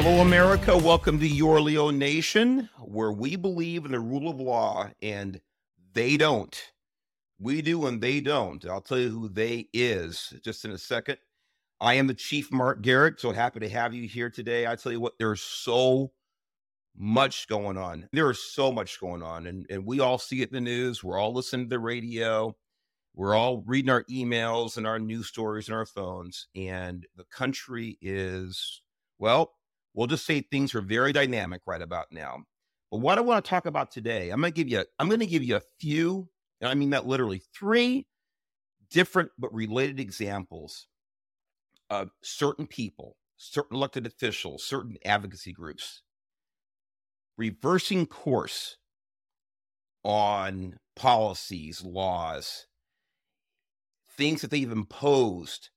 Hello, America. Welcome to Your Leo Nation, where we believe in the rule of law and they don't. We do and they don't. I'll tell you who they is just in a second. I am the Chief Mark Garrett. So happy to have you here today. I tell you what, there's so much going on. There is so much going on. And, and we all see it in the news. We're all listening to the radio. We're all reading our emails and our news stories and our phones. And the country is, well, we'll just say things are very dynamic right about now. But what I want to talk about today, I'm going to give you, I'm going to give you a few, and I mean that literally three different but related examples of certain people, certain elected officials, certain advocacy groups reversing course on policies, laws, things that they've imposed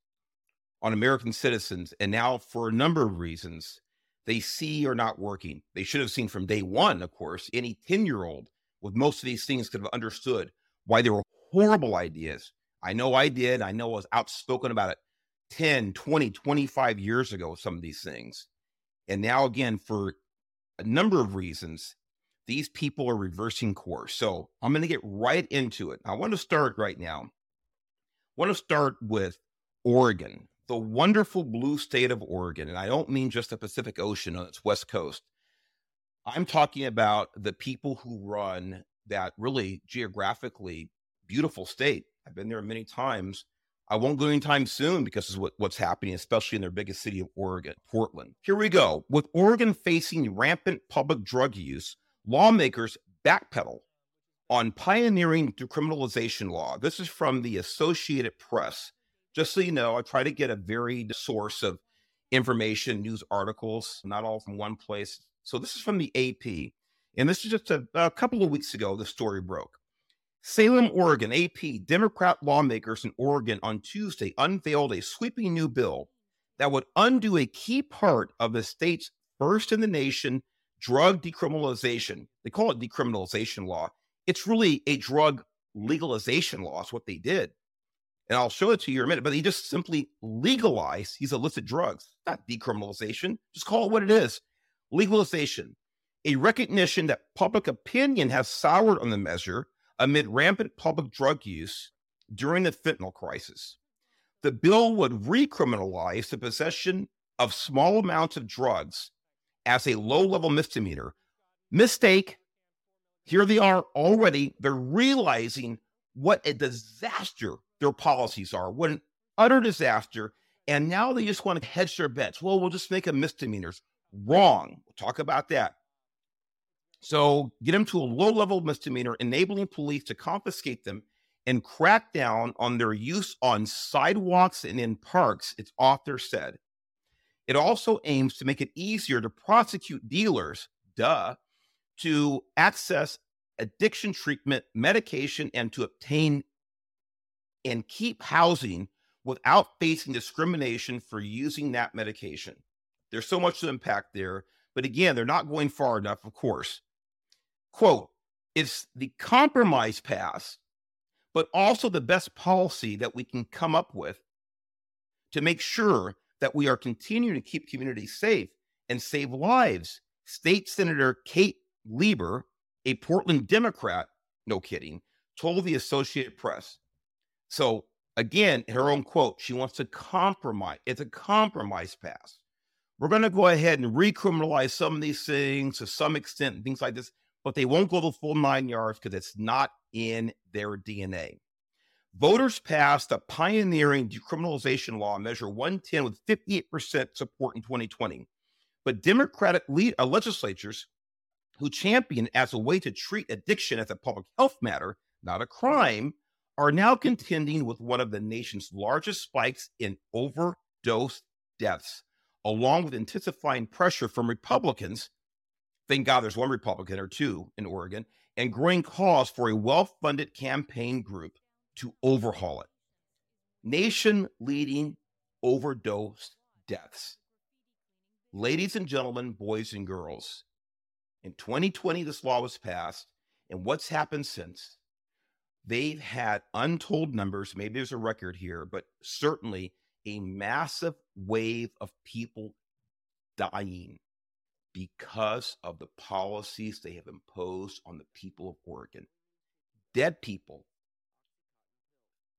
on American citizens. And now, for a number of reasons, they see are not working. They should have seen from day one, of course. Any 10 year old with most of these things could have understood why they were horrible ideas. I know I did. I know I was outspoken about it 10, 20, 25 years ago, with some of these things. And now, again, for a number of reasons, these people are reversing course. So I'm going to get right into it. I want to start right now. I want to start with Oregon, the wonderful blue state of Oregon. And I don't mean just the Pacific Ocean on its west coast. I'm talking about the people who run that really geographically beautiful state. I've been there many times. I won't go anytime soon because of what, what's happening, especially in their biggest city of Oregon, Portland. Here we go. With Oregon facing rampant public drug use, lawmakers backpedal on pioneering decriminalization law. This is from the Associated Press. Just so you know, I try to get a varied source of information, news articles, not all from one place. So this is from the AP. And this is just a, a couple of weeks ago, the story broke. Salem, Oregon, AP, Democrat lawmakers in Oregon on Tuesday unveiled a sweeping new bill that would undo a key part of the state's first in the nation drug decriminalization. They call it decriminalization law. It's really a drug legalization law, is what they did. And I'll show it to you in a minute, but they just simply legalized these illicit drugs, not decriminalization. Just call it what it is legalization. A recognition that public opinion has soured on the measure amid rampant public drug use during the fentanyl crisis. The bill would recriminalize the possession of small amounts of drugs as a low level misdemeanor. Mistake. Here they are already. They're realizing what a disaster their policies are, what an utter disaster. And now they just want to hedge their bets. Well, we'll just make them misdemeanors. Wrong. We'll talk about that. So get them to a low level misdemeanor, enabling police to confiscate them and crack down on their use on sidewalks and in parks, its author said. It also aims to make it easier to prosecute dealers, duh, to access addiction treatment, medication, and to obtain and keep housing without facing discrimination for using that medication. There's so much to impact there. But again, they're not going far enough, of course quote, it's the compromise path, but also the best policy that we can come up with to make sure that we are continuing to keep communities safe and save lives. State Senator Kate Lieber, a Portland Democrat, no kidding, told the Associated Press. So again, her own quote, she wants to compromise. It's a compromise pass. We're going to go ahead and recriminalize some of these things to some extent, and things like this but they won't go the full nine yards because it's not in their DNA. Voters passed a pioneering decriminalization law, Measure 110, with 58% support in 2020. But Democratic lead, uh, legislatures who champion as a way to treat addiction as a public health matter, not a crime, are now contending with one of the nation's largest spikes in overdose deaths, along with intensifying pressure from Republicans Thank God there's one Republican or two in Oregon, and growing calls for a well funded campaign group to overhaul it. Nation leading overdose deaths. Ladies and gentlemen, boys and girls, in 2020, this law was passed. And what's happened since? They've had untold numbers. Maybe there's a record here, but certainly a massive wave of people dying because of the policies they have imposed on the people of Oregon. Dead people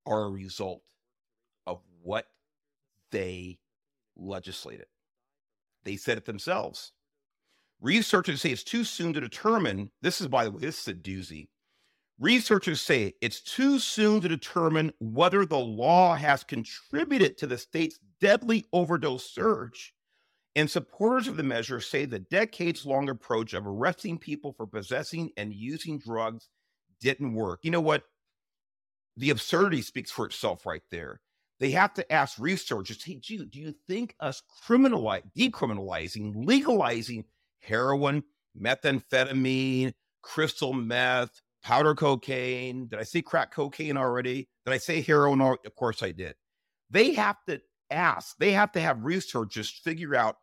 are a result of what they legislated. They said it themselves. Researchers say it's too soon to determine. This is, by the way, this is a doozy. Researchers say it's too soon to determine whether the law has contributed to the state's deadly overdose surge. And supporters of the measure say the decades long approach of arresting people for possessing and using drugs didn't work. You know what? The absurdity speaks for itself right there. They have to ask researchers, hey, do you think us criminalizing, decriminalizing, legalizing heroin, methamphetamine, crystal meth, powder cocaine. Did I say crack cocaine already? Did I say heroin? Of course I did. They have to ask, they have to have researchers figure out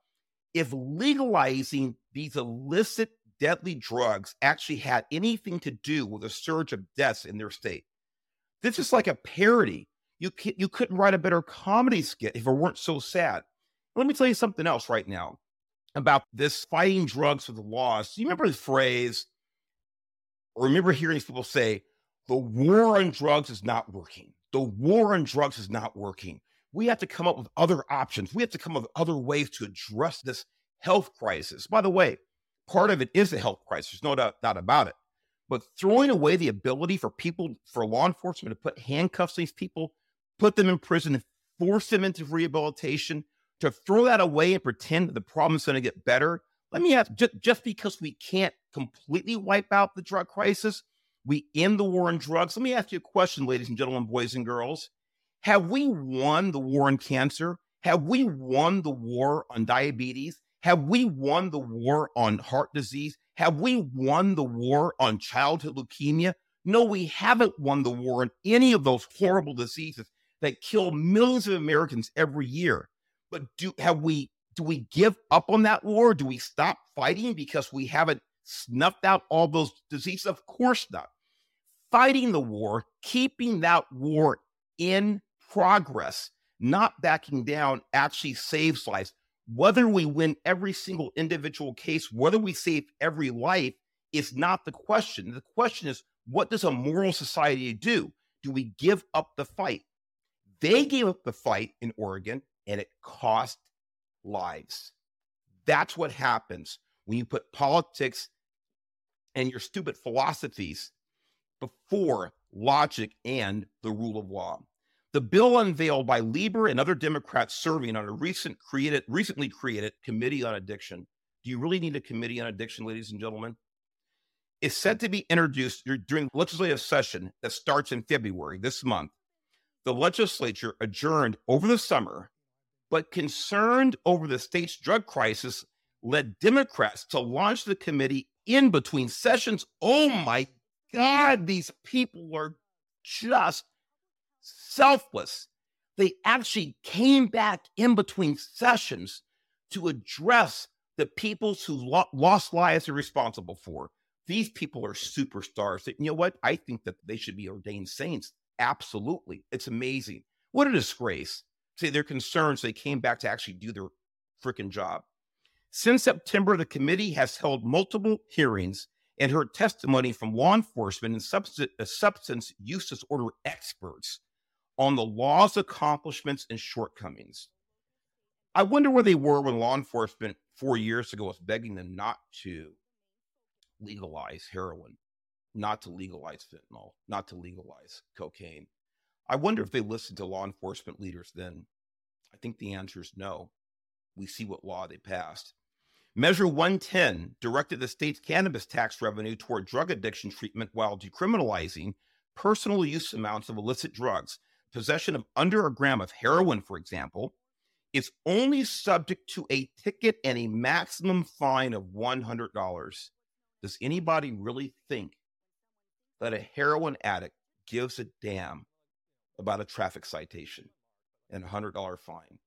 if legalizing these illicit deadly drugs actually had anything to do with a surge of deaths in their state. This is like a parody. You, you couldn't write a better comedy skit if it weren't so sad. Let me tell you something else right now about this fighting drugs with the laws. You remember the phrase, or remember hearing these people say, the war on drugs is not working. The war on drugs is not working. We have to come up with other options. We have to come up with other ways to address this health crisis. By the way, part of it is a health crisis, no doubt, doubt about it. But throwing away the ability for people, for law enforcement to put handcuffs on these people, put them in prison, force them into rehabilitation, to throw that away and pretend that the problem's going to get better. Let me ask just, just because we can't completely wipe out the drug crisis, we end the war on drugs. Let me ask you a question, ladies and gentlemen, boys and girls. Have we won the war on cancer? Have we won the war on diabetes? Have we won the war on heart disease? Have we won the war on childhood leukemia? No, we haven't won the war on any of those horrible diseases that kill millions of Americans every year. But do have we do we give up on that war? Do we stop fighting because we haven't snuffed out all those diseases? Of course not. Fighting the war, keeping that war in progress, not backing down, actually saves lives. Whether we win every single individual case, whether we save every life, is not the question. The question is, what does a moral society do? Do we give up the fight? They gave up the fight in Oregon and it cost lives. That's what happens when you put politics and your stupid philosophies before logic and the rule of law. The bill unveiled by Lieber and other Democrats serving on a recent created, recently created committee on addiction. Do you really need a committee on addiction, ladies and gentlemen? Is set to be introduced during legislative session that starts in February this month. The legislature adjourned over the summer but concerned over the state's drug crisis led Democrats to launch the committee in between sessions. Oh my God, these people are just selfless. They actually came back in between sessions to address the peoples who lo- lost lives they're responsible for. These people are superstars. You know what? I think that they should be ordained saints. Absolutely. It's amazing. What a disgrace say their concerns, they came back to actually do their freaking job. Since September, the committee has held multiple hearings and heard testimony from law enforcement and substance, uh, substance use disorder experts on the law's accomplishments and shortcomings. I wonder where they were when law enforcement four years ago was begging them not to legalize heroin, not to legalize fentanyl, not to legalize cocaine. I wonder if they listened to law enforcement leaders then. I think the answer is no. We see what law they passed. Measure 110 directed the state's cannabis tax revenue toward drug addiction treatment while decriminalizing personal use amounts of illicit drugs. Possession of under a gram of heroin, for example, is only subject to a ticket and a maximum fine of $100. Does anybody really think that a heroin addict gives a damn about a traffic citation and a hundred dollar fine,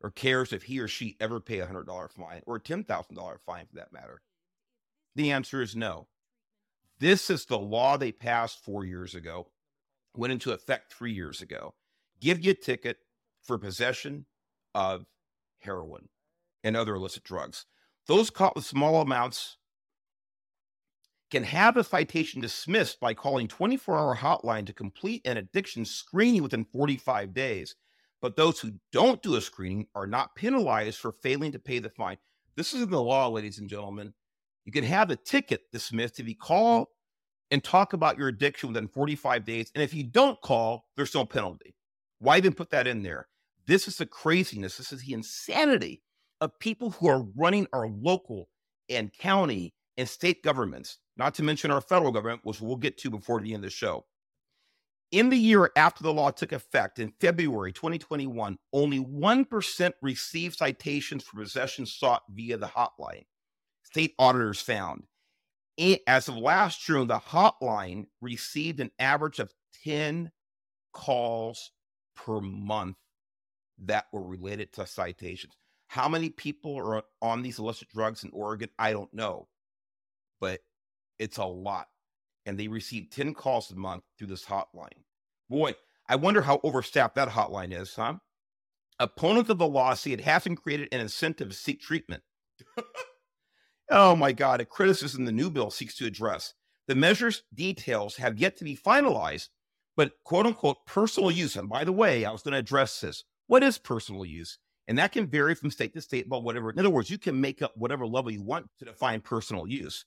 or cares if he or she ever pay a hundred dollar fine or a ten thousand dollar fine for that matter? The answer is no. This is the law they passed four years ago, went into effect three years ago. Give you a ticket for possession of heroin and other illicit drugs. Those caught with small amounts can have a citation dismissed by calling 24 hour hotline to complete an addiction screening within 45 days. But those who don't do a screening are not penalized for failing to pay the fine. This is in the law, ladies and gentlemen. You can have the ticket dismissed if you call and talk about your addiction within 45 days. And if you don't call, there's no penalty. Why even put that in there? This is the craziness. This is the insanity of people who are running our local and county and state governments, not to mention our federal government, which we'll get to before the end of the show. In the year after the law took effect in February 2021, only 1% received citations for possession sought via the hotline. State auditors found. As of last June, the hotline received an average of 10 calls per month that were related to citations. How many people are on these illicit drugs in Oregon? I don't know, but it's a lot. And they receive 10 calls a month through this hotline. Boy, I wonder how overstaffed that hotline is, huh? Opponents of the law say it hasn't created an incentive to seek treatment. oh my God, a criticism the new bill seeks to address. The measure's details have yet to be finalized, but quote unquote personal use. And by the way, I was going to address this. What is personal use? And that can vary from state to state but whatever. In other words, you can make up whatever level you want to define personal use.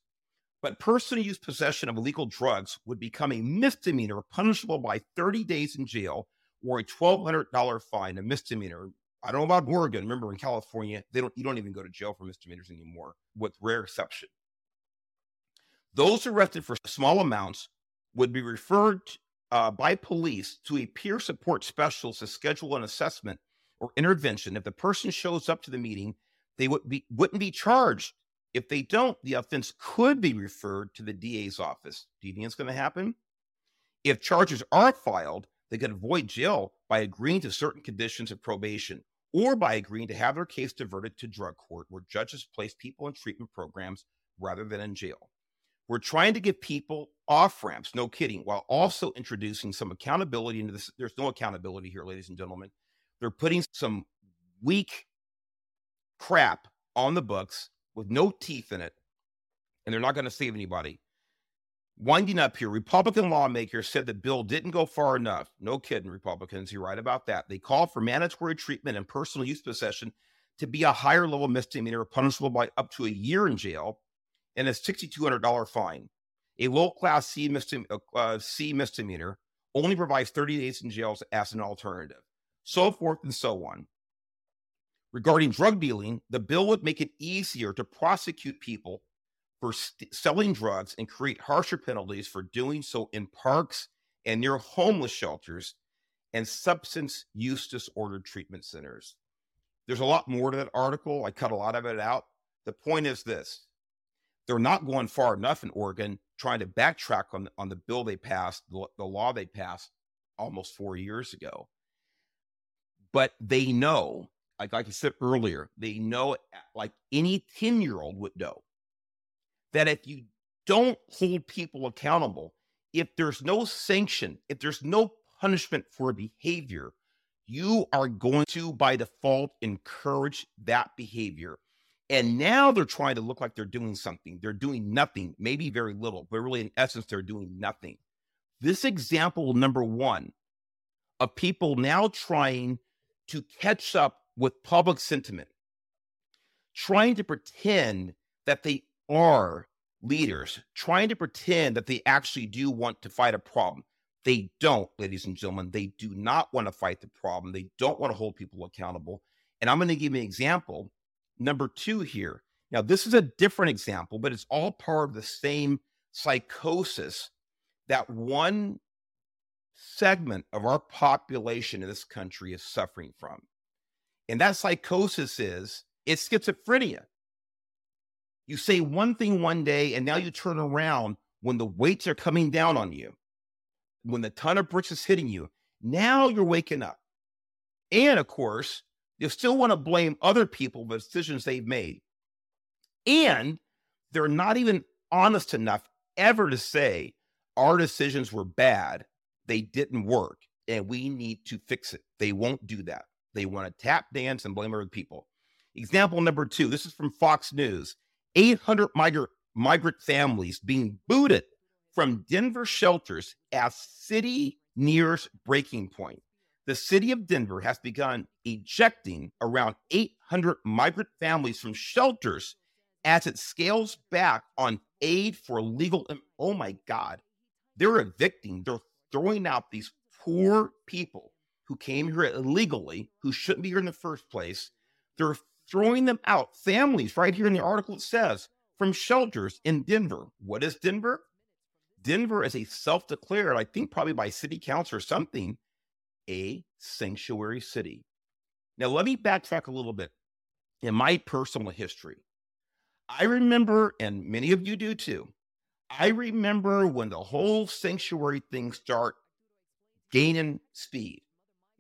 But personal use possession of illegal drugs would become a misdemeanor punishable by 30 days in jail or a $1,200 fine, a misdemeanor. I don't know about Oregon. Remember, in California, they don't you don't even go to jail for misdemeanors anymore, with rare exception. Those arrested for small amounts would be referred uh, by police to a peer support specialist to schedule an assessment or intervention. If the person shows up to the meeting, they would be wouldn't be charged. If they don't, the offense could be referred to the DA's office. Do you think it's going to happen? If charges aren't filed, they could avoid jail by agreeing to certain conditions of probation or by agreeing to have their case diverted to drug court where judges place people in treatment programs rather than in jail. We're trying to give people off ramps, no kidding, while also introducing some accountability into this. There's no accountability here, ladies and gentlemen. They're putting some weak crap on the books with no teeth in it, and they're not going to save anybody. Winding up here, Republican lawmakers said the bill didn't go far enough. No kidding, Republicans. You're right about that. They called for mandatory treatment and personal use possession to be a higher level misdemeanor, punishable by up to a year in jail and a $6,200 fine. A low class C, uh, uh, C misdemeanor only provides 30 days in jail as an alternative, so forth and so on. Regarding drug dealing, the bill would make it easier to prosecute people for st- selling drugs and create harsher penalties for doing so in parks and near homeless shelters and substance use disorder treatment centers. There's a lot more to that article. I cut a lot of it out. The point is this they're not going far enough in Oregon trying to backtrack on, on the bill they passed, the, the law they passed almost four years ago. But they know, like, like I said earlier, they know, eh, like any 10 year old would know, that if you don't hold people accountable, if there's no sanction, if there's no punishment for behavior, you are going to, by default, encourage that behavior. And now they're trying to look like they're doing something. They're doing nothing, maybe very little, but really, in essence, they're doing nothing. This example, number one, of people now trying to catch up with public sentiment, trying to pretend that they are leaders, trying to pretend that they actually do want to fight a problem. They don't, ladies and gentlemen. They do not want to fight the problem. They don't want to hold people accountable. And I'm going to give you an example number two here. Now, this is a different example, but it's all part of the same psychosis that one segment of our population in this country is suffering from. And that psychosis is it's schizophrenia. You say one thing one day, and now you turn around when the weights are coming down on you, when the ton of bricks is hitting you. Now you're waking up. And of course, you still want to blame other people for decisions they've made. And they're not even honest enough ever to say our decisions were bad, they didn't work, and we need to fix it. They won't do that. They want to tap dance and blame other people. Example number two this is from Fox News 800 migrant, migrant families being booted from Denver shelters as city nears breaking point. The city of Denver has begun ejecting around 800 migrant families from shelters as it scales back on aid for legal. Oh my God. They're evicting, they're throwing out these poor people who came here illegally, who shouldn't be here in the first place. They're throwing them out. Families, right here in the article, it says, from shelters in Denver. What is Denver? Denver is a self declared, I think probably by city council or something, a sanctuary city. Now, let me backtrack a little bit in my personal history. I remember, and many of you do too, I remember when the whole sanctuary thing start gaining speed.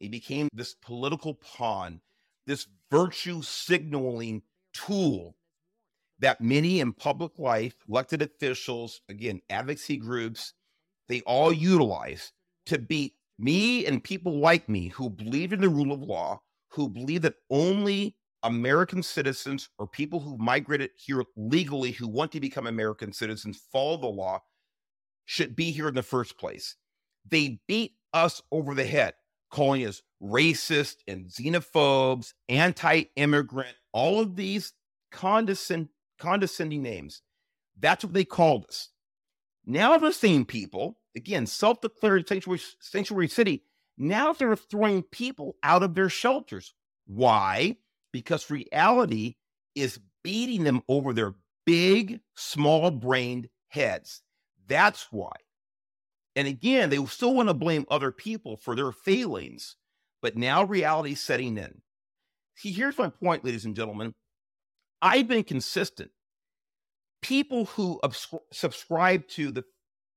It became this political pawn, this virtue signaling tool that many in public life, elected officials, again, advocacy groups, they all utilize to beat me and people like me who believe in the rule of law, who believe that only American citizens or people who migrated here legally who want to become American citizens, follow the law, should be here in the first place. They beat us over the head, calling us racist and xenophobes, anti immigrant, all of these condescend- condescending names. That's what they called us. Now, the same people, again, self declared sanctuary, sanctuary city, now they're throwing people out of their shelters. Why? Because reality is beating them over their big, small brained heads. That's why. And again, they still want to blame other people for their failings, but now reality's setting in. See, here's my point, ladies and gentlemen. I've been consistent. People who subscribe to the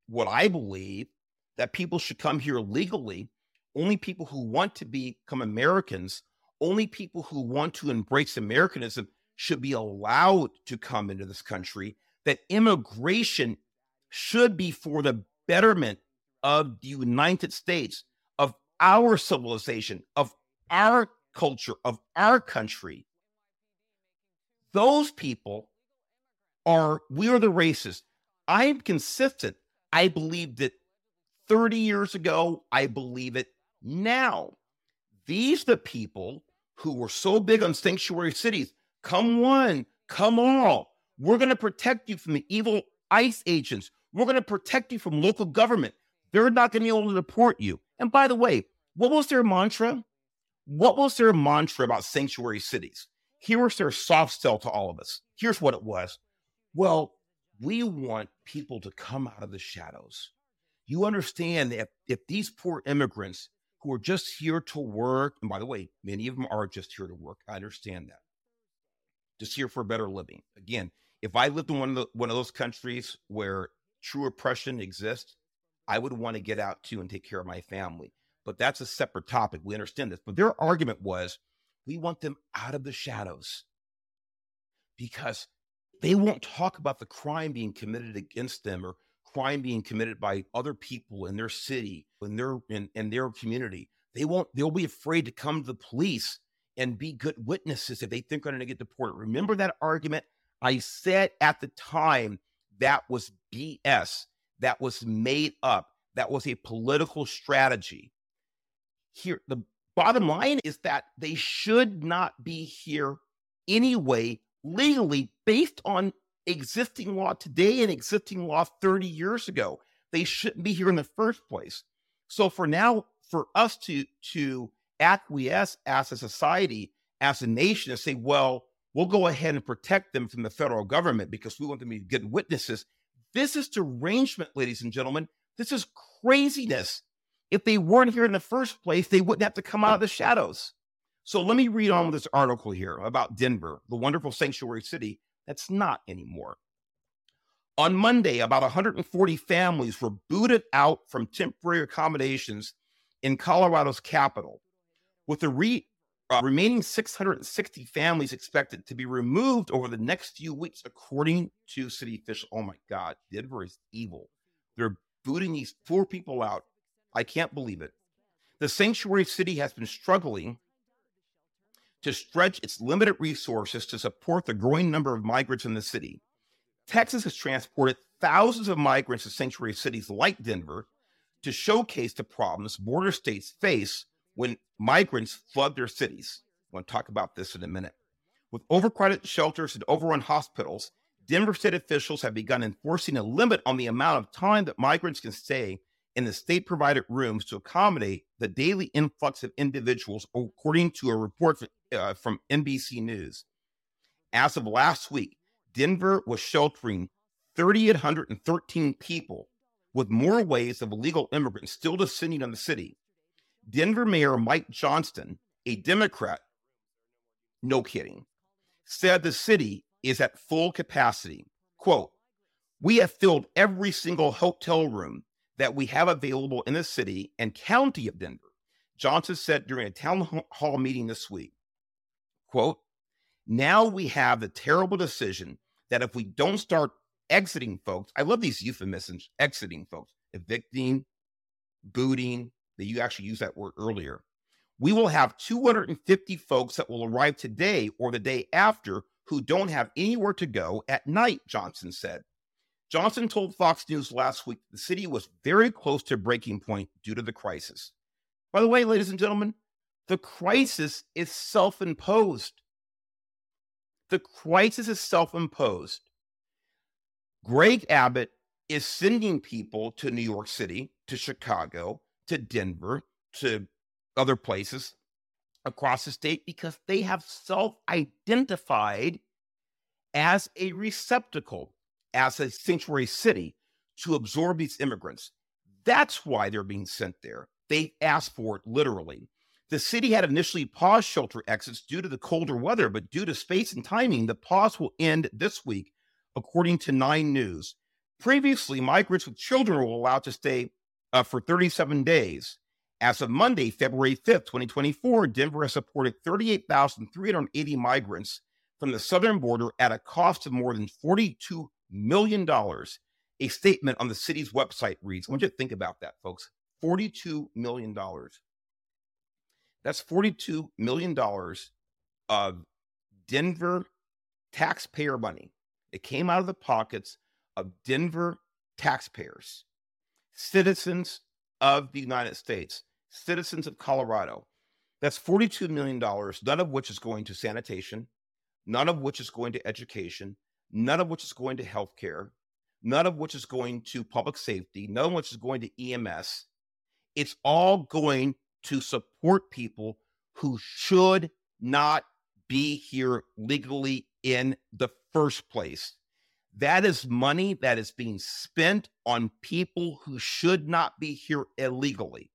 what I believe that people should come here legally, only people who want to become Americans, only people who want to embrace Americanism should be allowed to come into this country, that immigration should be for the betterment of the United States, of our civilization, of our culture, of our country. Those people are, we are the racists. I am consistent. I believed it 30 years ago. I believe it now. These the people who were so big on sanctuary cities. Come one, come all. We're going to protect you from the evil ICE agents. We're going to protect you from local government. They're not going to be able to deport you. And by the way, what was their mantra? What was their mantra about sanctuary cities? Here was their soft sell to all of us. Here's what it was. Well, we want people to come out of the shadows. You understand that if, if these poor immigrants who are just here to work, and by the way, many of them are just here to work. I understand that. Just here for a better living. Again, if I lived in one of the, one of those countries where true oppression exists, I would want to get out too and take care of my family. But that's a separate topic. We understand this. But their argument was we want them out of the shadows because they won't talk about the crime being committed against them or crime being committed by other people in their city, in their in, in their community. They won't, they'll be afraid to come to the police and be good witnesses if they think they're going to get deported. Remember that argument? I said at the time that was BS that was made up, that was a political strategy. Here, the bottom line is that they should not be here anyway, legally, based on existing law today and existing law 30 years ago. They shouldn't be here in the first place. So for now, for us to to acquiesce as a society, as a nation, and say, well, we'll go ahead and protect them from the federal government because we want them to be good witnesses. This is derangement, ladies and gentlemen. This is craziness. If they weren't here in the first place, they wouldn't have to come out of the shadows. So let me read on with this article here about Denver, the wonderful sanctuary city that's not anymore. On Monday, about 140 families were booted out from temporary accommodations in Colorado's capital, with the re- uh, remaining 660 families expected to be removed over the next few weeks, according to city officials. Oh my God, Denver is evil. They're booting these poor people out. I can't believe it. The sanctuary city has been struggling to stretch its limited resources to support the growing number of migrants in the city. Texas has transported thousands of migrants to sanctuary cities like Denver to showcase the problems border states face when migrants flood their cities. I'm going to talk about this in a minute. With overcrowded shelters and overrun hospitals, Denver state officials have begun enforcing a limit on the amount of time that migrants can stay in the state provided rooms to accommodate the daily influx of individuals, according to a report uh, from NBC News. As of last week, Denver was sheltering 3,813 people, with more waves of illegal immigrants still descending on the city. Denver Mayor Mike Johnston, a Democrat, no kidding, said the city is at full capacity. Quote, we have filled every single hotel room that we have available in the city and county of Denver. Johnston said during a town hall meeting this week, quote, now we have the terrible decision that if we don't start exiting folks, I love these euphemisms, exiting folks, evicting, booting, that you actually used that word earlier. We will have 250 folks that will arrive today or the day after who don't have anywhere to go at night, Johnston said. Johnston told Fox News last week the city was very close to breaking point due to the crisis. By the way, ladies and gentlemen, the crisis is self imposed. The crisis is self imposed. Greg Abbott is sending people to New York City, to Chicago, to Denver, to other places across the state because they have self identified as a receptacle, as a sanctuary city to absorb these immigrants. That's why they're being sent there. They asked for it literally. The city had initially paused shelter exits due to the colder weather, but due to space and timing, the pause will end this week, according to Nine News. Previously, migrants with children were allowed to stay uh, for 37 days. As of Monday, February 5th, 2024, Denver has supported 38,380 migrants from the southern border at a cost of more than $42 million. A statement on the city's website reads I want you to think about that, folks $42 million. That's $42 million of Denver taxpayer money. It came out of the pockets of Denver taxpayers, citizens of the United States, citizens of Colorado. That's $42 million, none of which is going to sanitation, none of which is going to education, none of which is going to healthcare, none of which is going to public safety, none of which is going to EMS. It's all going to support people who should not be here legally in the first place. That is money that is being spent on people who should not be here illegally.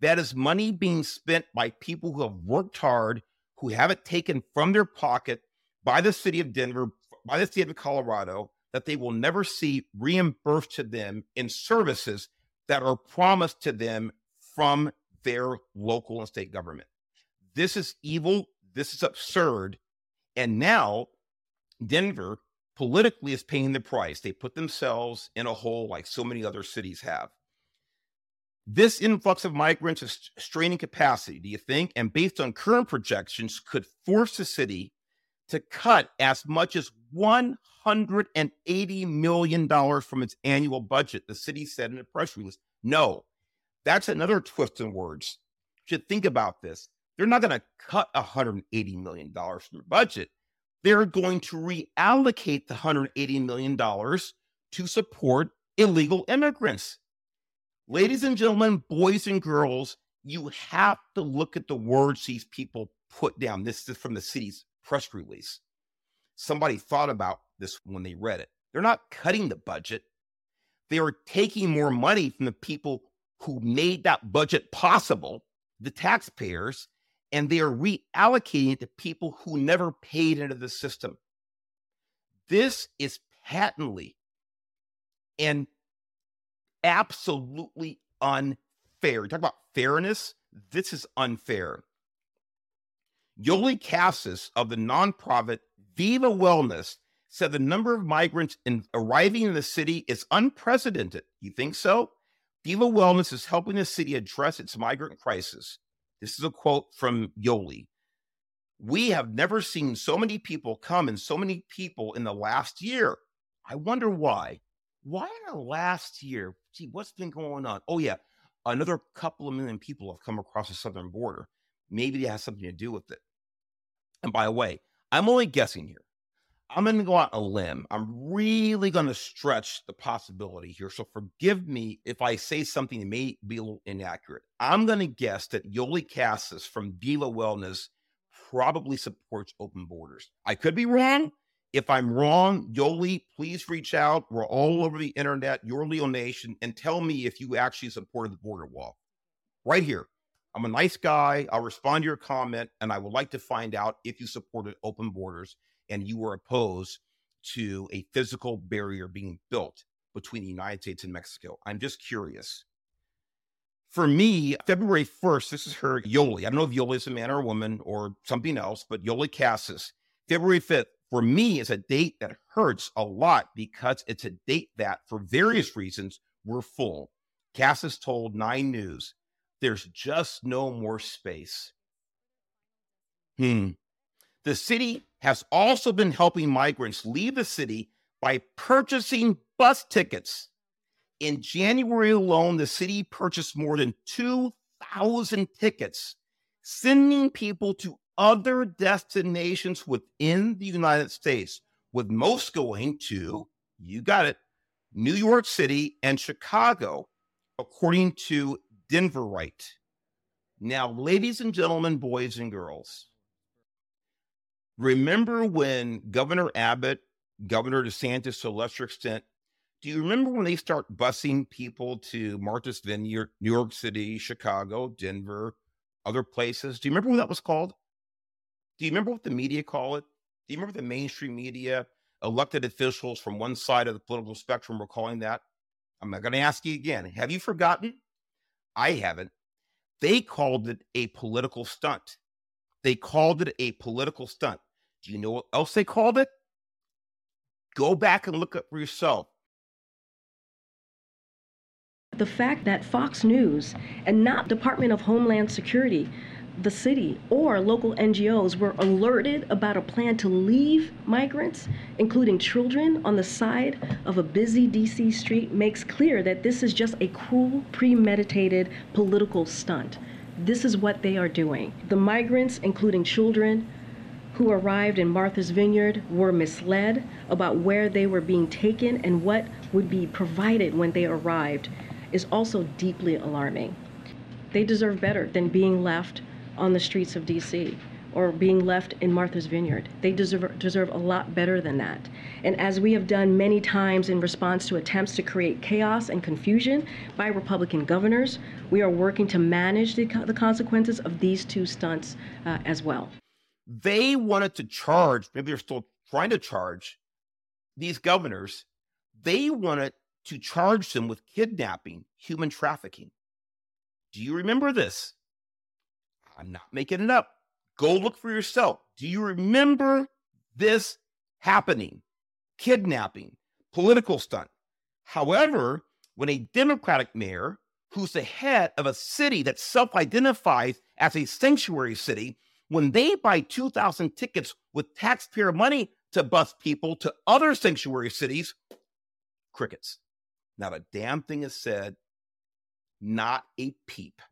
That is money being spent by people who have worked hard, who have it taken from their pocket by the city of Denver, by the state of Colorado, that they will never see reimbursed to them in services that are promised to them from their local and state government. This is evil. This is absurd. And now Denver politically is paying the price. They put themselves in a hole like so many other cities have. This influx of migrants is straining capacity, do you think? And based on current projections, could force the city to cut as much as $180 million from its annual budget, the city said in a press release. No, that's another twist in words. You should think about this. They're not going to cut $180 million from their budget they're going to reallocate the $180 million to support illegal immigrants. Ladies and gentlemen, boys and girls, you have to look at the words these people put down. This is from the city's press release. Somebody thought about this when they read it. They're not cutting the budget, they are taking more money from the people who made that budget possible, the taxpayers, and they are reallocating it to people who never paid into the system. This is patently and absolutely unfair. You talk about fairness, this is unfair. Yoli Cassis of the nonprofit Viva Wellness said the number of migrants in, arriving in the city is unprecedented. You think so? Viva Wellness is helping the city address its migrant crisis. This is a quote from Yoli. We have never seen so many people come and so many people in the last year. I wonder why. Why in the last year? Gee, what's been going on? Oh, yeah. Another couple of million people have come across the southern border. Maybe it has something to do with it. And by the way, I'm only guessing here. I'm going to go on a limb. I'm really going to stretch the possibility here. So forgive me if I say something that may be a little inaccurate. I'm going to guess that Yoli Cassis from Viva Wellness probably supports open borders. I could be wrong. If I'm wrong, Yoli, please reach out. We're all over the internet, your Leo Nation, and tell me if you actually supported the border wall. Right here. I'm a nice guy. I'll respond to your comment, and I would like to find out if you supported open borders and you were opposed to a physical barrier being built between the United States and Mexico. I'm just curious. For me, February 1st, this is her Yoli. I don't know if Yoli is a man or a woman or something else, but Yoli Cassis. February 5th, for me, is a date that hurts a lot because it's a date that, for various reasons, we're full. Cassis told Nine News, there's just no more space. Hmm. The city has also been helping migrants leave the city by purchasing bus tickets. In January alone, the city purchased more than 2,000 tickets, sending people to other destinations within the United States, with most going to, you got it, New York City and Chicago, according to Denverite. Now, ladies and gentlemen, boys and girls, remember when Governor Abbott, Governor DeSantis to a lesser extent, do you remember when they start busing people to Martha's Vineyard, New York City, Chicago, Denver, other places? Do you remember what that was called? Do you remember what the media call it? Do you remember the mainstream media, elected officials from one side of the political spectrum were calling that? I'm not going to ask you again. Have you forgotten? I haven't. They called it a political stunt. They called it a political stunt. Do you know what else they called it? Go back and look up for yourself. The fact that Fox News and not Department of Homeland Security, the city, or local NGOs were alerted about a plan to leave migrants, including children, on the side of a busy DC street makes clear that this is just a cruel, premeditated political stunt. This is what they are doing. The migrants, including children, who arrived in Martha's Vineyard were misled about where they were being taken and what would be provided when they arrived is also deeply alarming. They deserve better than being left on the streets of DC or being left in Martha's Vineyard. They deserve, deserve a lot better than that. And as we have done many times in response to attempts to create chaos and confusion by Republican governors, we are working to manage the, the consequences of these two stunts uh, as well. They wanted to charge, maybe they're still trying to charge these governors, they wanted to charge them with kidnapping, human trafficking. Do you remember this? I'm not making it up. Go look for yourself. Do you remember this happening? Kidnapping, political stunt. However, when a Democratic mayor who's the head of a city that self identifies as a sanctuary city when they buy 2,000 tickets with taxpayer money to bus people to other sanctuary cities, crickets. Not a damn thing is said, not a peep.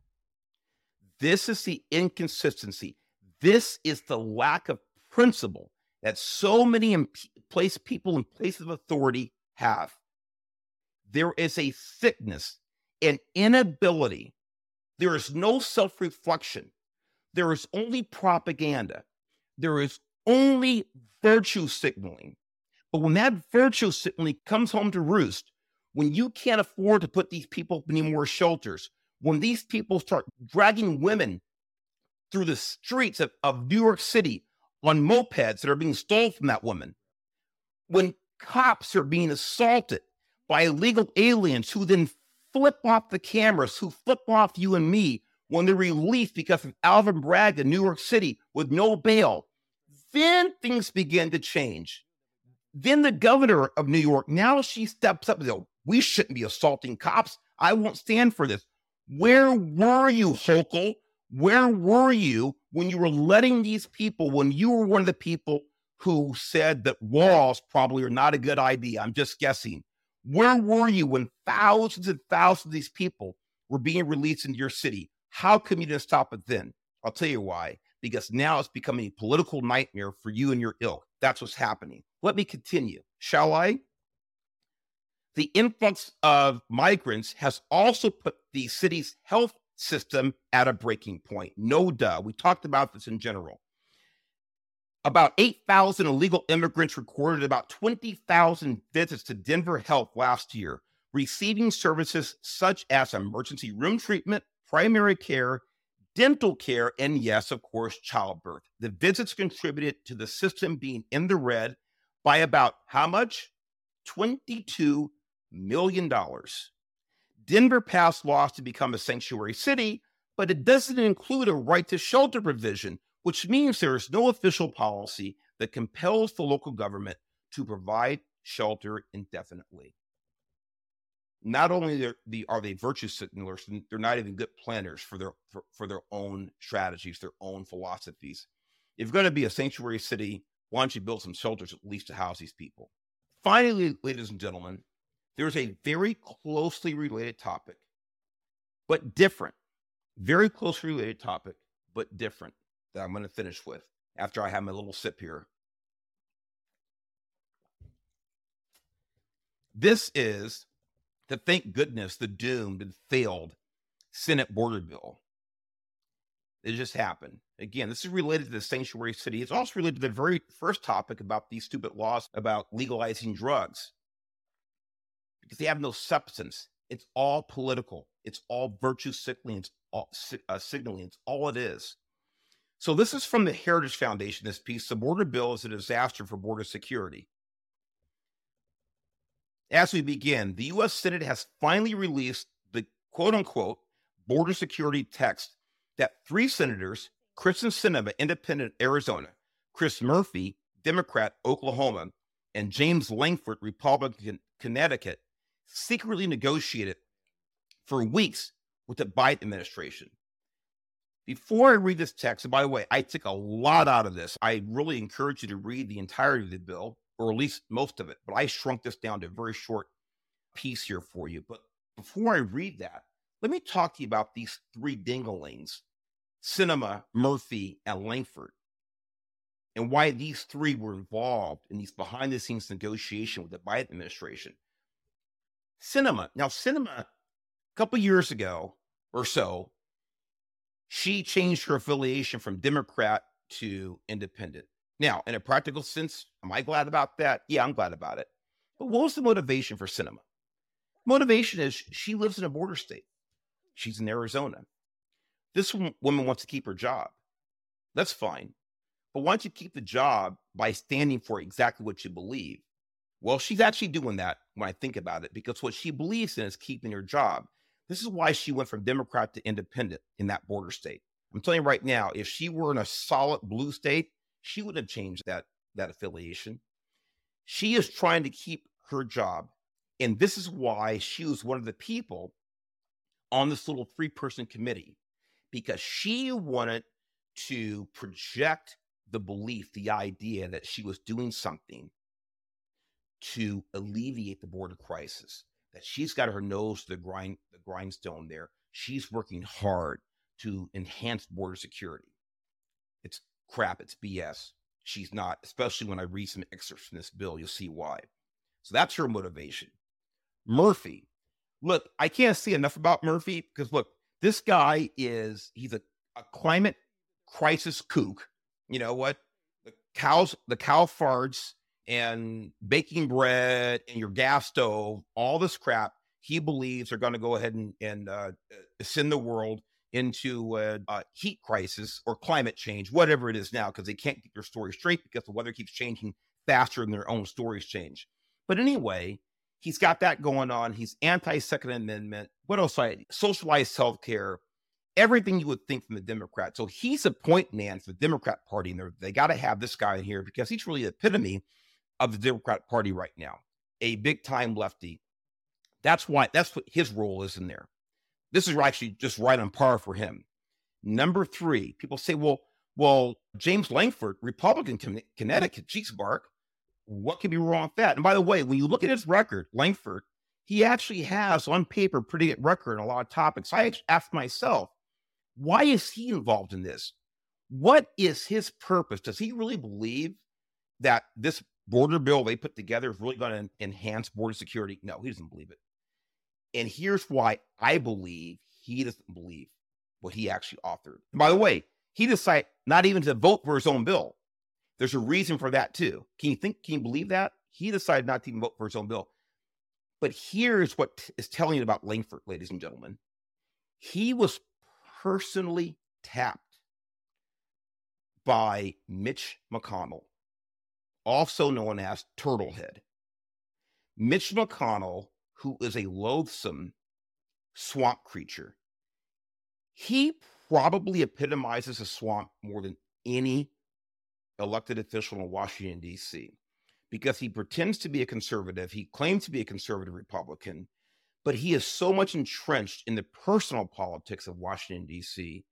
This is the inconsistency. This is the lack of principle that so many place people in places of authority have. There is a sickness, an inability. There is no self reflection there is only propaganda. There is only virtue signaling. But when that virtue signaling comes home to roost, when you can't afford to put these people in more shelters, when these people start dragging women through the streets of, of New York City on mopeds that are being stolen from that woman, when cops are being assaulted by illegal aliens who then flip off the cameras, who flip off you and me, when they're released because of Alvin Bragg in New York City with no bail, then things begin to change. Then the governor of New York, now she steps up and says, We shouldn't be assaulting cops. I won't stand for this. Where were you, Hochul? Where were you when you were letting these people, when you were one of the people who said that walls probably are not a good idea? I'm just guessing. Where were you when thousands and thousands of these people were being released into your city? How come you didn't stop it then? I'll tell you why. Because now it's becoming a political nightmare for you and your ilk. That's what's happening. Let me continue, shall I? The influx of migrants has also put the city's health system at a breaking point. No duh. We talked about this in general. About 8,000 illegal immigrants recorded about 20,000 visits to Denver Health last year, receiving services such as emergency room treatment, primary care, dental care, and yes, of course, childbirth. The visits contributed to the system being in the red by about how much? $22 million. Denver passed laws to become a sanctuary city, but it doesn't include a right to shelter provision, which means there is no official policy that compels the local government to provide shelter indefinitely. Not only are, the, are they virtue signalers, they're not even good planners for their for, for their own strategies, their own philosophies. If you're going to be a sanctuary city, why don't you build some shelters at least to house these people? Finally, ladies and gentlemen, there's a very closely related topic, but different, very closely related topic, but different that I'm going to finish with after I have my little sip here. This is the thank goodness the doomed and failed Senate border bill. It just happened. Again, this is related to the sanctuary city. It's also related to the very first topic about these stupid laws about legalizing drugs because they have no substance. It's all political. It's all virtue signaling. It's all uh, signaling. It's all it is. So this is from the Heritage Foundation. This piece: the border bill is a disaster for border security. As we begin, the U.S. Senate has finally released the quote unquote border security text that three senators, Kyrsten Sinema, Independent, Arizona, Chris Murphy, Democrat, Oklahoma, and James Lankford, Republican, Connecticut, secretly negotiated for weeks with the Biden administration. Before I read this text, and by the way, I took a lot out of this. I really encourage you to read the entirety of the bill, or at least most of it, but I shrunk this down to a very short piece here for you. But before I read that, let me talk to you about these three dinglings Sinema, Murphy, and Lankford, and why these three were involved in these behind the scenes negotiation with the Biden administration. Sinema. Now, Sinema, a couple years ago or so, she changed her affiliation from Democrat to independent. Now, in a practical sense, am I glad about that? Yeah, I'm glad about it. But what was the motivation for Sinema? Motivation is she lives in a border state. She's in Arizona. This woman wants to keep her job. That's fine. But why don't you keep the job by standing for exactly what you believe? Well, she's actually doing that when I think about it, because what she believes in is keeping her job. This is why she went from Democrat to independent in that border state. I'm telling you right now, if she were in a solid blue state, she would have changed that that affiliation. She is trying to keep her job. And this is why she was one of the people on this little three person committee, because she wanted to project the belief, the idea that she was doing something to alleviate the border crisis. That she's got her nose to the grind the grindstone there. She's working hard to enhance border security. It's crap, it's BS. She's not, especially when I read some excerpts from this bill, you'll see why. So that's her motivation. Murphy. Look, I can't say enough about Murphy because look, this guy is he's a, a climate crisis kook. You know what? The cows, the cow farts and baking bread and your gas stove, all this crap he believes are going to go ahead and, and uh, uh, send the world into a, a, heat crisis or climate change, whatever it is now, because they can't get their story straight because the weather keeps changing faster than their own stories change. But anyway, he's got that going on. He's anti Second Amendment. What else? I socialized health care, everything you would think from the Democrat. So he's a point man for the Democrat Party, and they got to have this guy in here because he's really the epitome of the Democrat Party right now, a big time lefty. That's why that's what his role is in there. This is actually just right on par for him Number three, people say, well, well, James Lankford, Republican Connecticut, geez, Bark, what could be wrong with that? And by the way, when you look at his record, Lankford, he actually has on paper pretty good record on a lot of topics. I asked myself, why is he involved in this? What is his purpose? Does he really believe that this border bill they put together is really going to enhance border security? No, he doesn't believe it. And here's why I believe he doesn't believe what he actually authored. And by the way, he decided not even to vote for his own bill. There's a reason for that too. Can you think? Can you believe that he decided not to even vote for his own bill? But here's what is telling you about Lankford, ladies and gentlemen. He was personally tapped by Mitch McConnell, also known as Turtlehead. Mitch McConnell, who is a loathsome swamp creature, he probably epitomizes a swamp more than any elected official in Washington, D.C., because he pretends to be a conservative. He claims to be a conservative Republican, but he is so much entrenched in the personal politics of Washington, D.C.,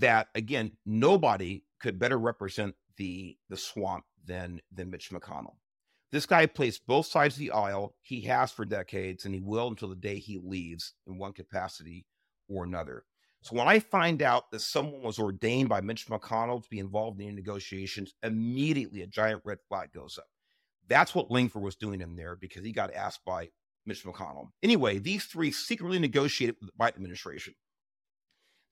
that again, nobody could better represent the the swamp than than Mitch McConnell. This guy plays both sides of the aisle. He has for decades, and he will until the day he leaves in one capacity or another. So when I find out that someone was ordained by Mitch McConnell to be involved in negotiations, immediately a giant red flag goes up. That's what Lankford was doing in there because he got asked by Mitch McConnell. Anyway, these three secretly negotiated with the Biden administration.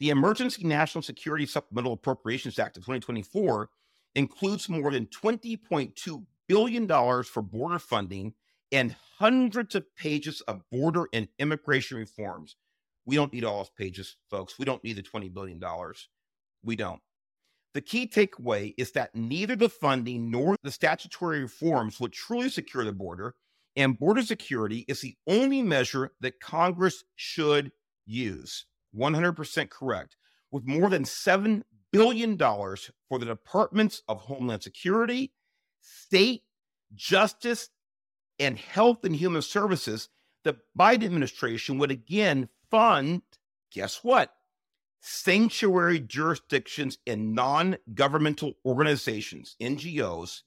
The Emergency National Security Supplemental Appropriations Act of 2024 includes more than $20.2 billion for border funding and hundreds of pages of border and immigration reforms we don't need all those pages, folks. We don't need the $20 billion. We don't. The key takeaway is that neither the funding nor the statutory reforms would truly secure the border, and border security is the only measure that Congress should use. 100% correct. With more than $7 billion for the Departments of Homeland Security, State, Justice, and Health and Human Services, the Biden administration would again fund, guess what? Sanctuary jurisdictions and non governmental organizations, NGOs,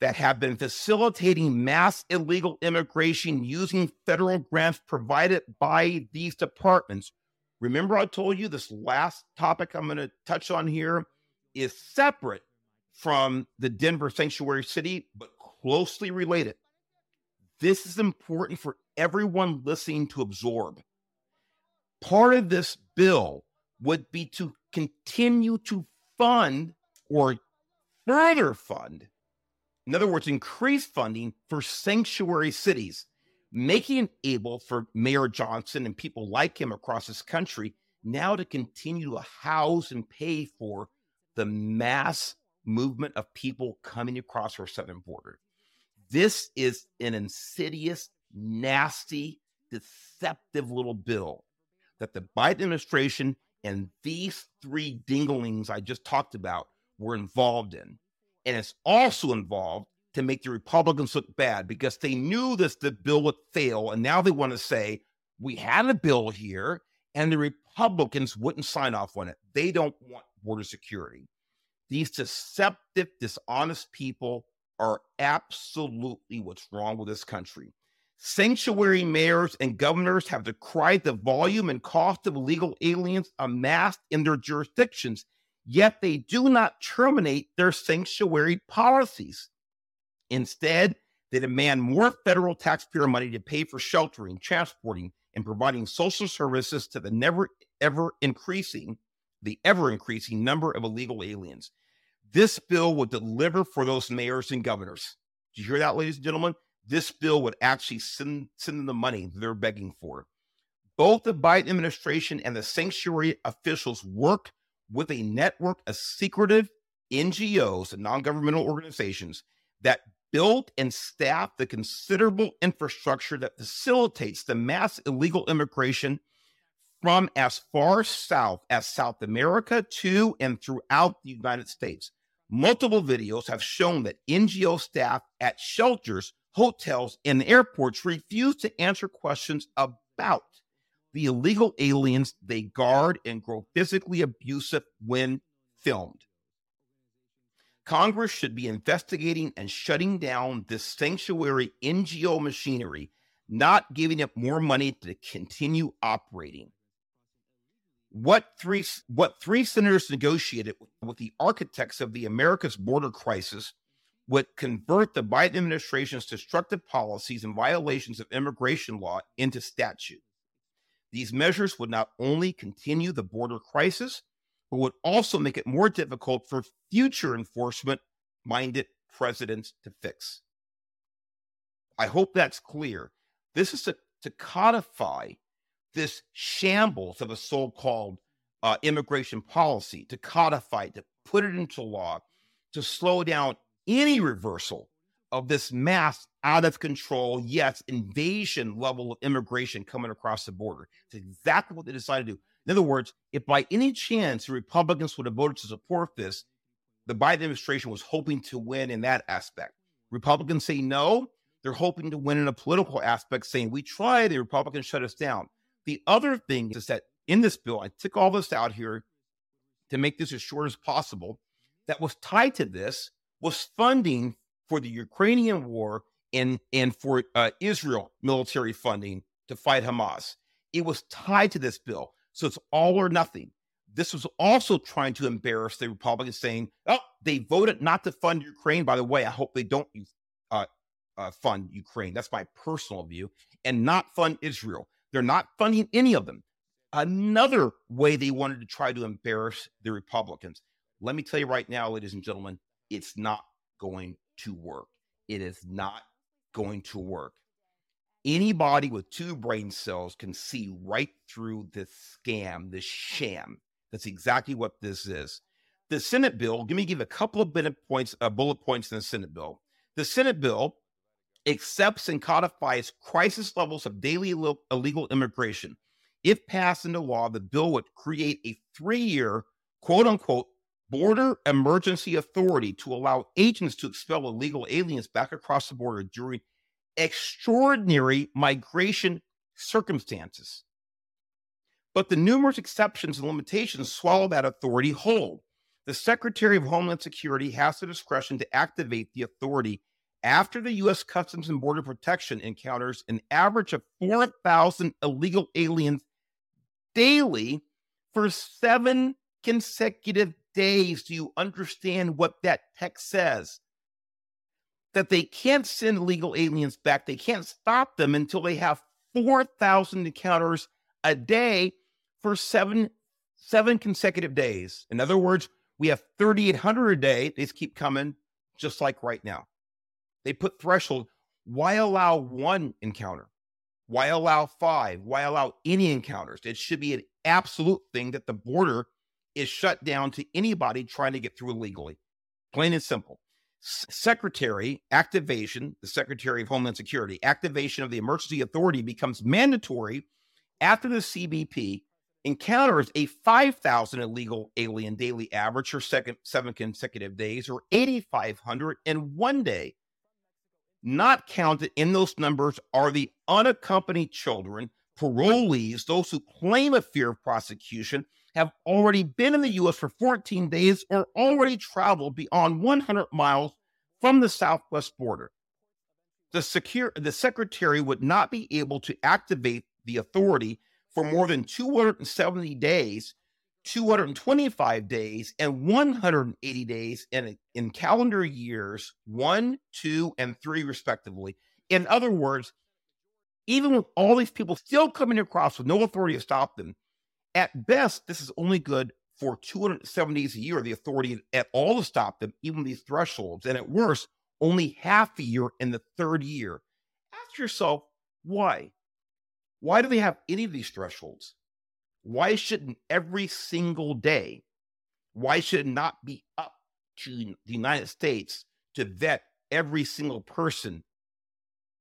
that have been facilitating mass illegal immigration using federal grants provided by these departments. Remember, I told you this last topic I'm going to touch on here is separate from the Denver sanctuary city, but closely related. This is important for everyone listening to absorb part of this bill would be to continue to fund or further fund, in other words, increase funding for sanctuary cities, making it able for Mayor Johnston and people like him across this country now to continue to house and pay for the mass movement of people coming across our southern border. This is an insidious, nasty, deceptive little bill that the Biden administration and these three dinglings I just talked about were involved in. And it's also involved to make the Republicans look bad because they knew this the bill would fail. And now they want to say, we had a bill here and the Republicans wouldn't sign off on it. They don't want border security. These deceptive, dishonest people are absolutely what's wrong with this country. Sanctuary mayors and governors have decried the volume and cost of illegal aliens amassed in their jurisdictions, yet they do not terminate their sanctuary policies. Instead, they demand more federal taxpayer money to pay for sheltering, transporting, and providing social services to the never ever increasing, the ever increasing number of illegal aliens. This bill will deliver for those mayors and governors. Do you hear that, ladies and gentlemen? this bill would actually send, send them the money they're begging for. Both the Biden administration and the sanctuary officials work with a network of secretive NGOs and non governmental organizations that build and staff the considerable infrastructure that facilitates the mass illegal immigration from as far south as South America to and throughout the United States. Multiple videos have shown that NGO staff at shelters hotels, and airports refuse to answer questions about the illegal aliens they guard and grow physically abusive when filmed. Congress should be investigating and shutting down this sanctuary NGO machinery, not giving it more money to continue operating. What three, what three senators negotiated with the architects of the America's border crisis would convert the Biden administration's destructive policies and violations of immigration law into statute. These measures would not only continue the border crisis, but would also make it more difficult for future enforcement minded presidents to fix. I hope that's clear. This is to, to codify this shambles of a so called uh, immigration policy, to codify, to put it into law, to slow down any reversal of this mass out of control, yes, invasion level of immigration coming across the border. It's exactly what they decided to do. In other words, if by any chance the Republicans would have voted to support this, the Biden administration was hoping to win in that aspect. Republicans say no. They're hoping to win in a political aspect, saying we tried, the Republicans shut us down. The other thing is that in this bill, I took all this out here to make this as short as possible. That was tied to this was funding for the Ukrainian war and and for uh, Israel military funding to fight Hamas. It was tied to this bill, so it's all or nothing. This was also trying to embarrass the Republicans, saying, "Oh, they voted not to fund Ukraine." By the way, I hope they don't uh, uh, fund Ukraine. That's my personal view, and not fund Israel. They're not funding any of them. Another way they wanted to try to embarrass the Republicans. Let me tell you right now, ladies and gentlemen, it's not going to work. It is not going to work. Anybody with two brain cells can see right through this scam, this sham. That's exactly what this is. The Senate bill, let me give a couple of bullet points, uh, bullet points in the Senate bill. The Senate bill accepts and codifies crisis levels of daily illegal immigration. If passed into law, the bill would create a three year, quote unquote, border emergency authority to allow agents to expel illegal aliens back across the border during extraordinary migration circumstances. But the numerous exceptions and limitations swallow that authority whole. The Secretary of Homeland Security has the discretion to activate the authority after the U.S. Customs and Border Protection encounters an average of 4,000 illegal aliens daily for seven consecutive days do you understand what that text says? That they can't send illegal aliens back. They can't stop them until they have 4,000 encounters a day for seven seven consecutive days. In other words, we have 3,800 a day. They just keep coming, just like right now. They put threshold. Why allow one encounter? Why allow five? Why allow any encounters? It should be an absolute thing that the border is shut down to anybody trying to get through illegally. Plain and simple. Secretary activation, the Secretary of Homeland Security, activation of the emergency authority becomes mandatory after the CBP encounters a 5,000 illegal alien daily average for second, seven consecutive days or 8,500 in one day. Not counted in those numbers are the unaccompanied children, parolees, those who claim a fear of prosecution, have already been in the U.S. for 14 days or already traveled beyond 100 miles from the southwest border. The, secure, the secretary would not be able to activate the authority for more than 270 days, 225 days, and 180 days in, in calendar years one, two, and three, respectively. In other words, even with all these people still coming across with no authority to stop them, at best, this is only good for 270 days a year, the authority at all to stop them, even these thresholds. And at worst, only half a year in the third year. Ask yourself, why? Why do they have any of these thresholds? Why shouldn't every single day, why should it not be up to the United States to vet every single person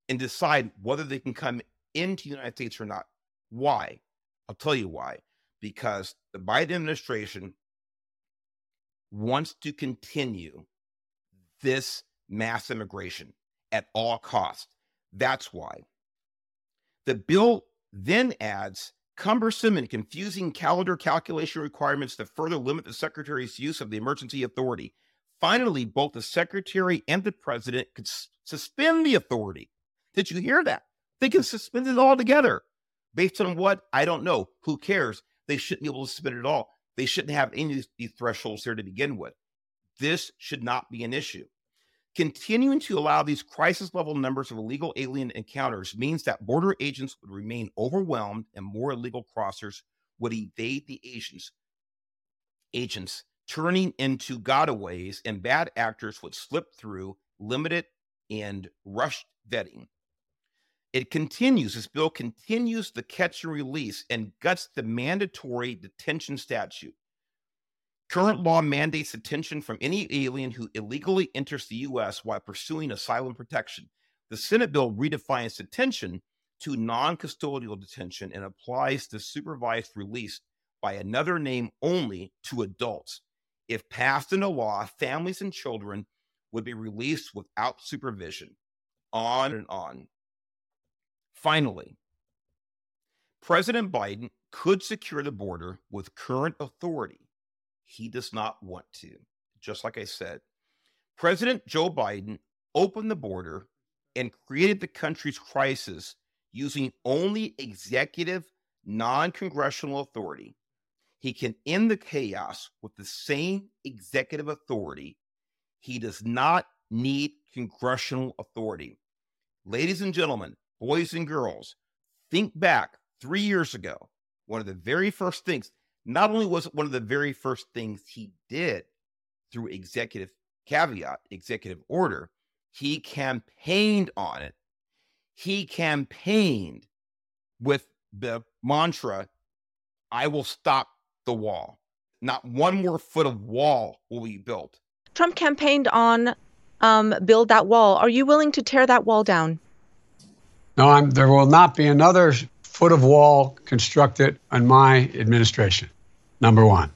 and decide whether they can come into the United States or not? Why? I'll tell you why because the Biden administration wants to continue this mass immigration at all costs. That's why. The bill then adds cumbersome and confusing calendar calculation requirements to further limit the secretary's use of the emergency authority. Finally, both the secretary and the president could s- suspend the authority. Did you hear that? They can suspend it altogether. Based on what? I don't know. Who cares? They shouldn't be able to submit at all. They shouldn't have any of these thresholds here to begin with. This should not be an issue. Continuing to allow these crisis level numbers of illegal alien encounters means that border agents would remain overwhelmed and more illegal crossers would evade the agents, agents turning into gotaways and bad actors would slip through limited and rushed vetting. It continues, this bill continues the catch and release and guts the mandatory detention statute. Current law mandates detention from any alien who illegally enters the U.S. while pursuing asylum protection. The Senate bill redefines detention to non custodial detention and applies the supervised release by another name only to adults. If passed into law, families and children would be released without supervision. On and on. Finally, President Biden could secure the border with current authority. He does not want to. Just like I said, President Joe Biden opened the border and created the country's crisis using only executive, non congressional authority. He can end the chaos with the same executive authority. He does not need congressional authority. Ladies and gentlemen, boys and girls, think back three years ago. One of the very first things, not only was it one of the very first things he did through executive caveat, executive order, he campaigned on it. He campaigned with the mantra, I will stop the wall. Not one more foot of wall will be built. Trump campaigned on um, build that wall. Are you willing to tear that wall down? No, I'm, there will not be another foot of wall constructed in my administration. Number one.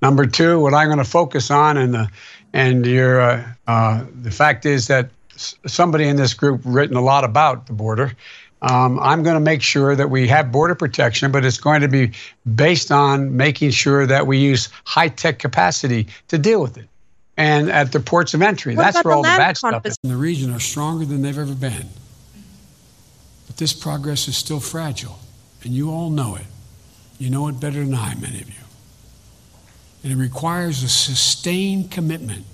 Number two, what I'm going to focus on, and the and your uh, uh, the fact is that somebody in this group written a lot about the border. Um, I'm going to make sure that we have border protection, but it's going to be based on making sure that we use high tech capacity to deal with it. And at the ports of entry, What that's where the all the land bad stuff is. in the region are stronger than they've ever been. This progress is still fragile, and you all know it. You know it better than I, many of you. And it requires a sustained commitment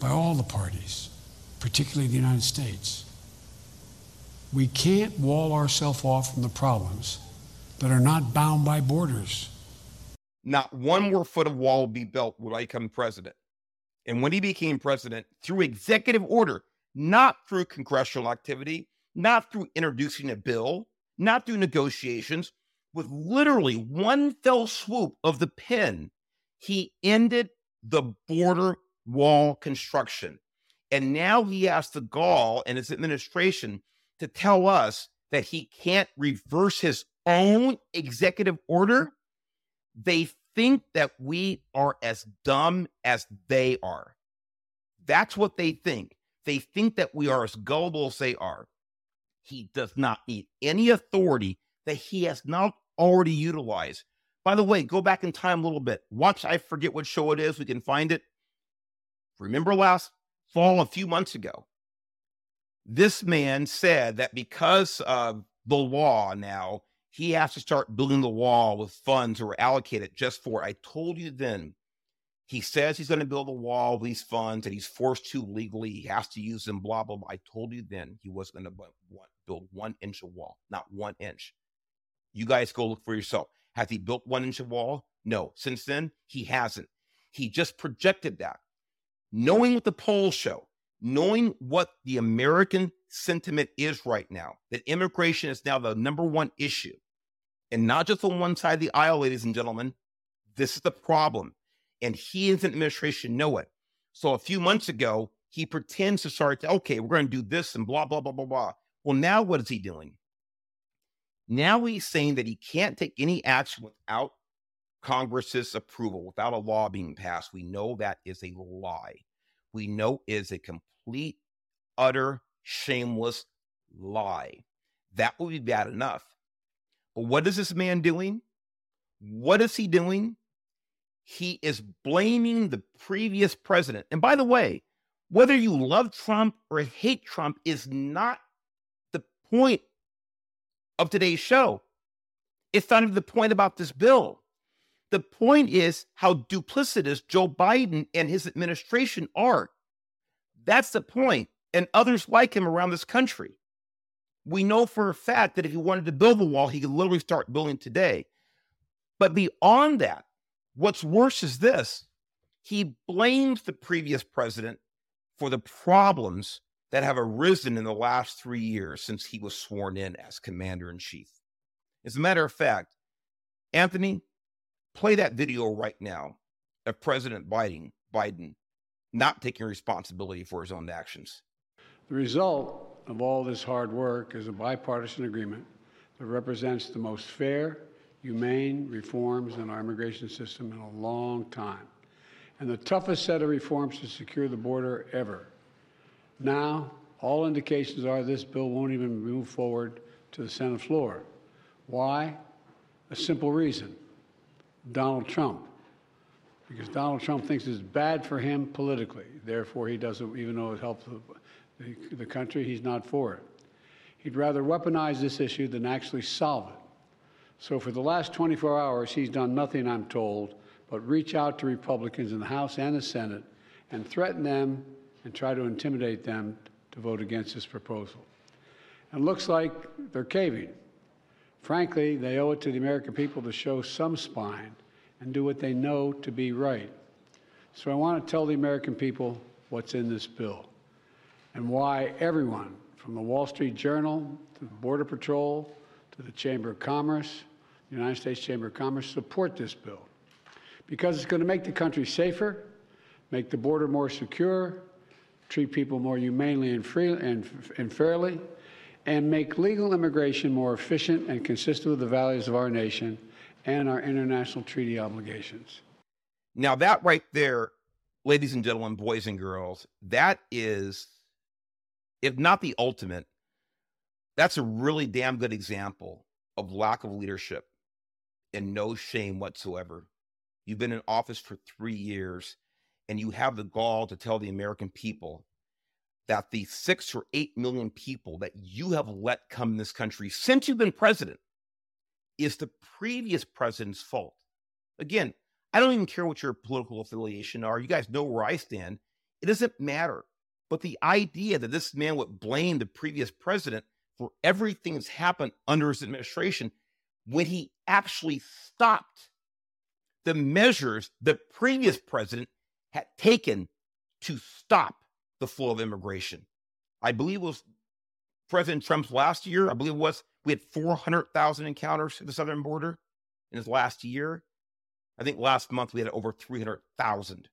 by all the parties, particularly the United States. We can't wall ourselves off from the problems that are not bound by borders. Not one more foot of wall will be built when I become president. And when he became president, through executive order, not through congressional activity, not through introducing a bill, not through negotiations, with literally one fell swoop of the pen, he ended the border wall construction. And now he has the gall and his administration to tell us that he can't reverse his own executive order. They think that we are as dumb as they are. That's what they think. They think that we are as gullible as they are. He does not need any authority that he has not already utilized. By the way, go back in time a little bit. Watch, I forget what show it is. We can find it. Remember last fall, a few months ago, this man said that because of the law now, he has to start building the wall with funds that were allocated just for. I told you then, he says he's going to build a wall with these funds and he's forced to legally. He has to use them, blah, blah, blah. I told you then he wasn't going to build one inch of wall, not one inch. You guys go look for yourself. Has he built one inch of wall? No. Since then, he hasn't. He just projected that. Knowing what the polls show, knowing what the American sentiment is right now, that immigration is now the number one issue, and not just on one side of the aisle, ladies and gentlemen. This is the problem. And he and his administration know it. So a few months ago, he pretends to start, to, okay, we're going to do this and blah, blah, blah, blah, blah. Well, now what is he doing? Now he's saying that he can't take any action without Congress's approval, without a law being passed. We know that is a lie. We know is a complete, utter, shameless lie. That would be bad enough. But what is this man doing? What is he doing? He is blaming the previous president. And by the way, whether you love Trump or hate Trump is not point of today's show. It's not even the point about this bill. The point is how duplicitous Joe Biden and his administration are. That's the point, and others like him around this country. We know for a fact that if he wanted to build the wall, he could literally start building today. But beyond that, what's worse is this he blames the previous president for the problems that have arisen in the last three years since he was sworn in as commander in chief. As a matter of fact, Anthony, play that video right now of President Biden, Biden not taking responsibility for his own actions. The result of all this hard work is a bipartisan agreement that represents the most fair, humane reforms in our immigration system in a long time, and the toughest set of reforms to secure the border ever. Now, all indications are this bill won't even move forward to the Senate floor. Why? A simple reason Donald Trump. Because Donald Trump thinks it's bad for him politically. Therefore, he doesn't, even though it helps the, the country, he's not for it. He'd rather weaponize this issue than actually solve it. So, for the last 24 hours, he's done nothing, I'm told, but reach out to Republicans in the House and the Senate and threaten them and try to intimidate them to vote against this proposal. And it looks like they're caving. Frankly, they owe it to the American people to show some spine and do what they know to be right. So I want to tell the American people what's in this bill and why everyone, from the Wall Street Journal to the Border Patrol to the Chamber of Commerce, the United States Chamber of Commerce, support this bill. Because it's going to make the country safer, make the border more secure, treat people more humanely and, free, and, and fairly, and make legal immigration more efficient and consistent with the values of our nation and our international treaty obligations. Now, that right there, ladies and gentlemen, boys and girls, that is, if not the ultimate, that's a really damn good example of lack of leadership and no shame whatsoever. You've been in office for three years and you have the gall to tell the American people that the six or eight million people that you have let come in this country since you've been president is the previous president's fault. Again, I don't even care what your political affiliation are. You guys know where I stand. It doesn't matter. But the idea that this man would blame the previous president for everything that's happened under his administration when he actually stopped the measures the previous president had taken to stop the flow of immigration. I believe it was President Trump's last year. I believe it was we had 400,000 encounters at the southern border in his last year. I think last month we had over 300,000.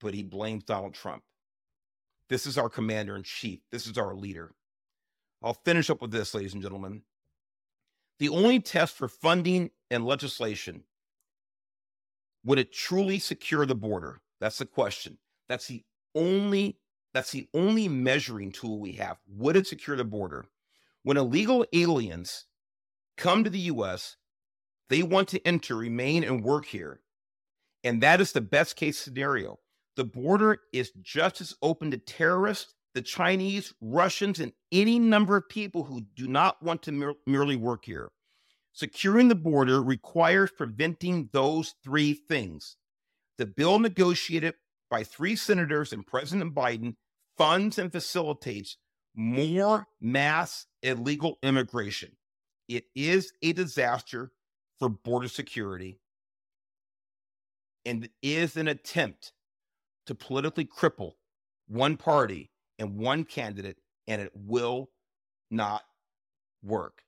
But he blames Donald Trump. This is our commander in chief. This is our leader. I'll finish up with this, ladies and gentlemen. The only test for funding and legislation would it truly secure the border? That's the question. That's the only that's the only measuring tool we have. Would it secure the border? When illegal aliens come to the US, they want to enter, remain, and work here. And that is the best case scenario. The border is just as open to terrorists, the Chinese, Russians, and any number of people who do not want to mer- merely work here. Securing the border requires preventing those three things. The bill negotiated by three senators and President Biden funds and facilitates more mass illegal immigration. It is a disaster for border security and is an attempt to politically cripple one party and one candidate, and it will not work.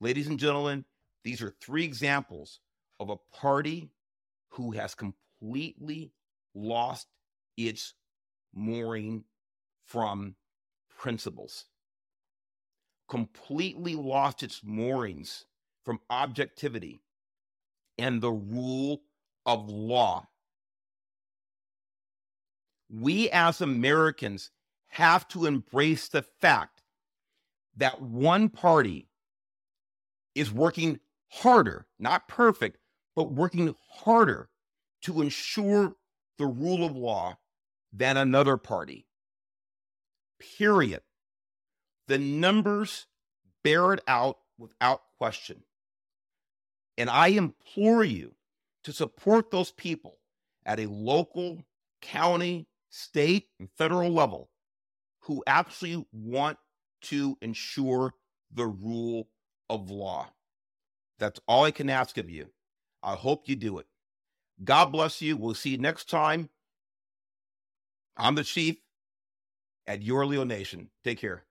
Ladies and gentlemen, these are three examples of a party who has completely lost its mooring from principles, completely lost its moorings from objectivity and the rule of law. We as Americans have to embrace the fact that one party is working harder, not perfect, but working harder to ensure the rule of law than another party. Period. The numbers bear it out without question. And I implore you to support those people at a local, county, state, and federal level who actually want to ensure the rule of law. That's all I can ask of you. I hope you do it. God bless you. We'll see you next time. I'm the chief at Your Leo Nation. Take care.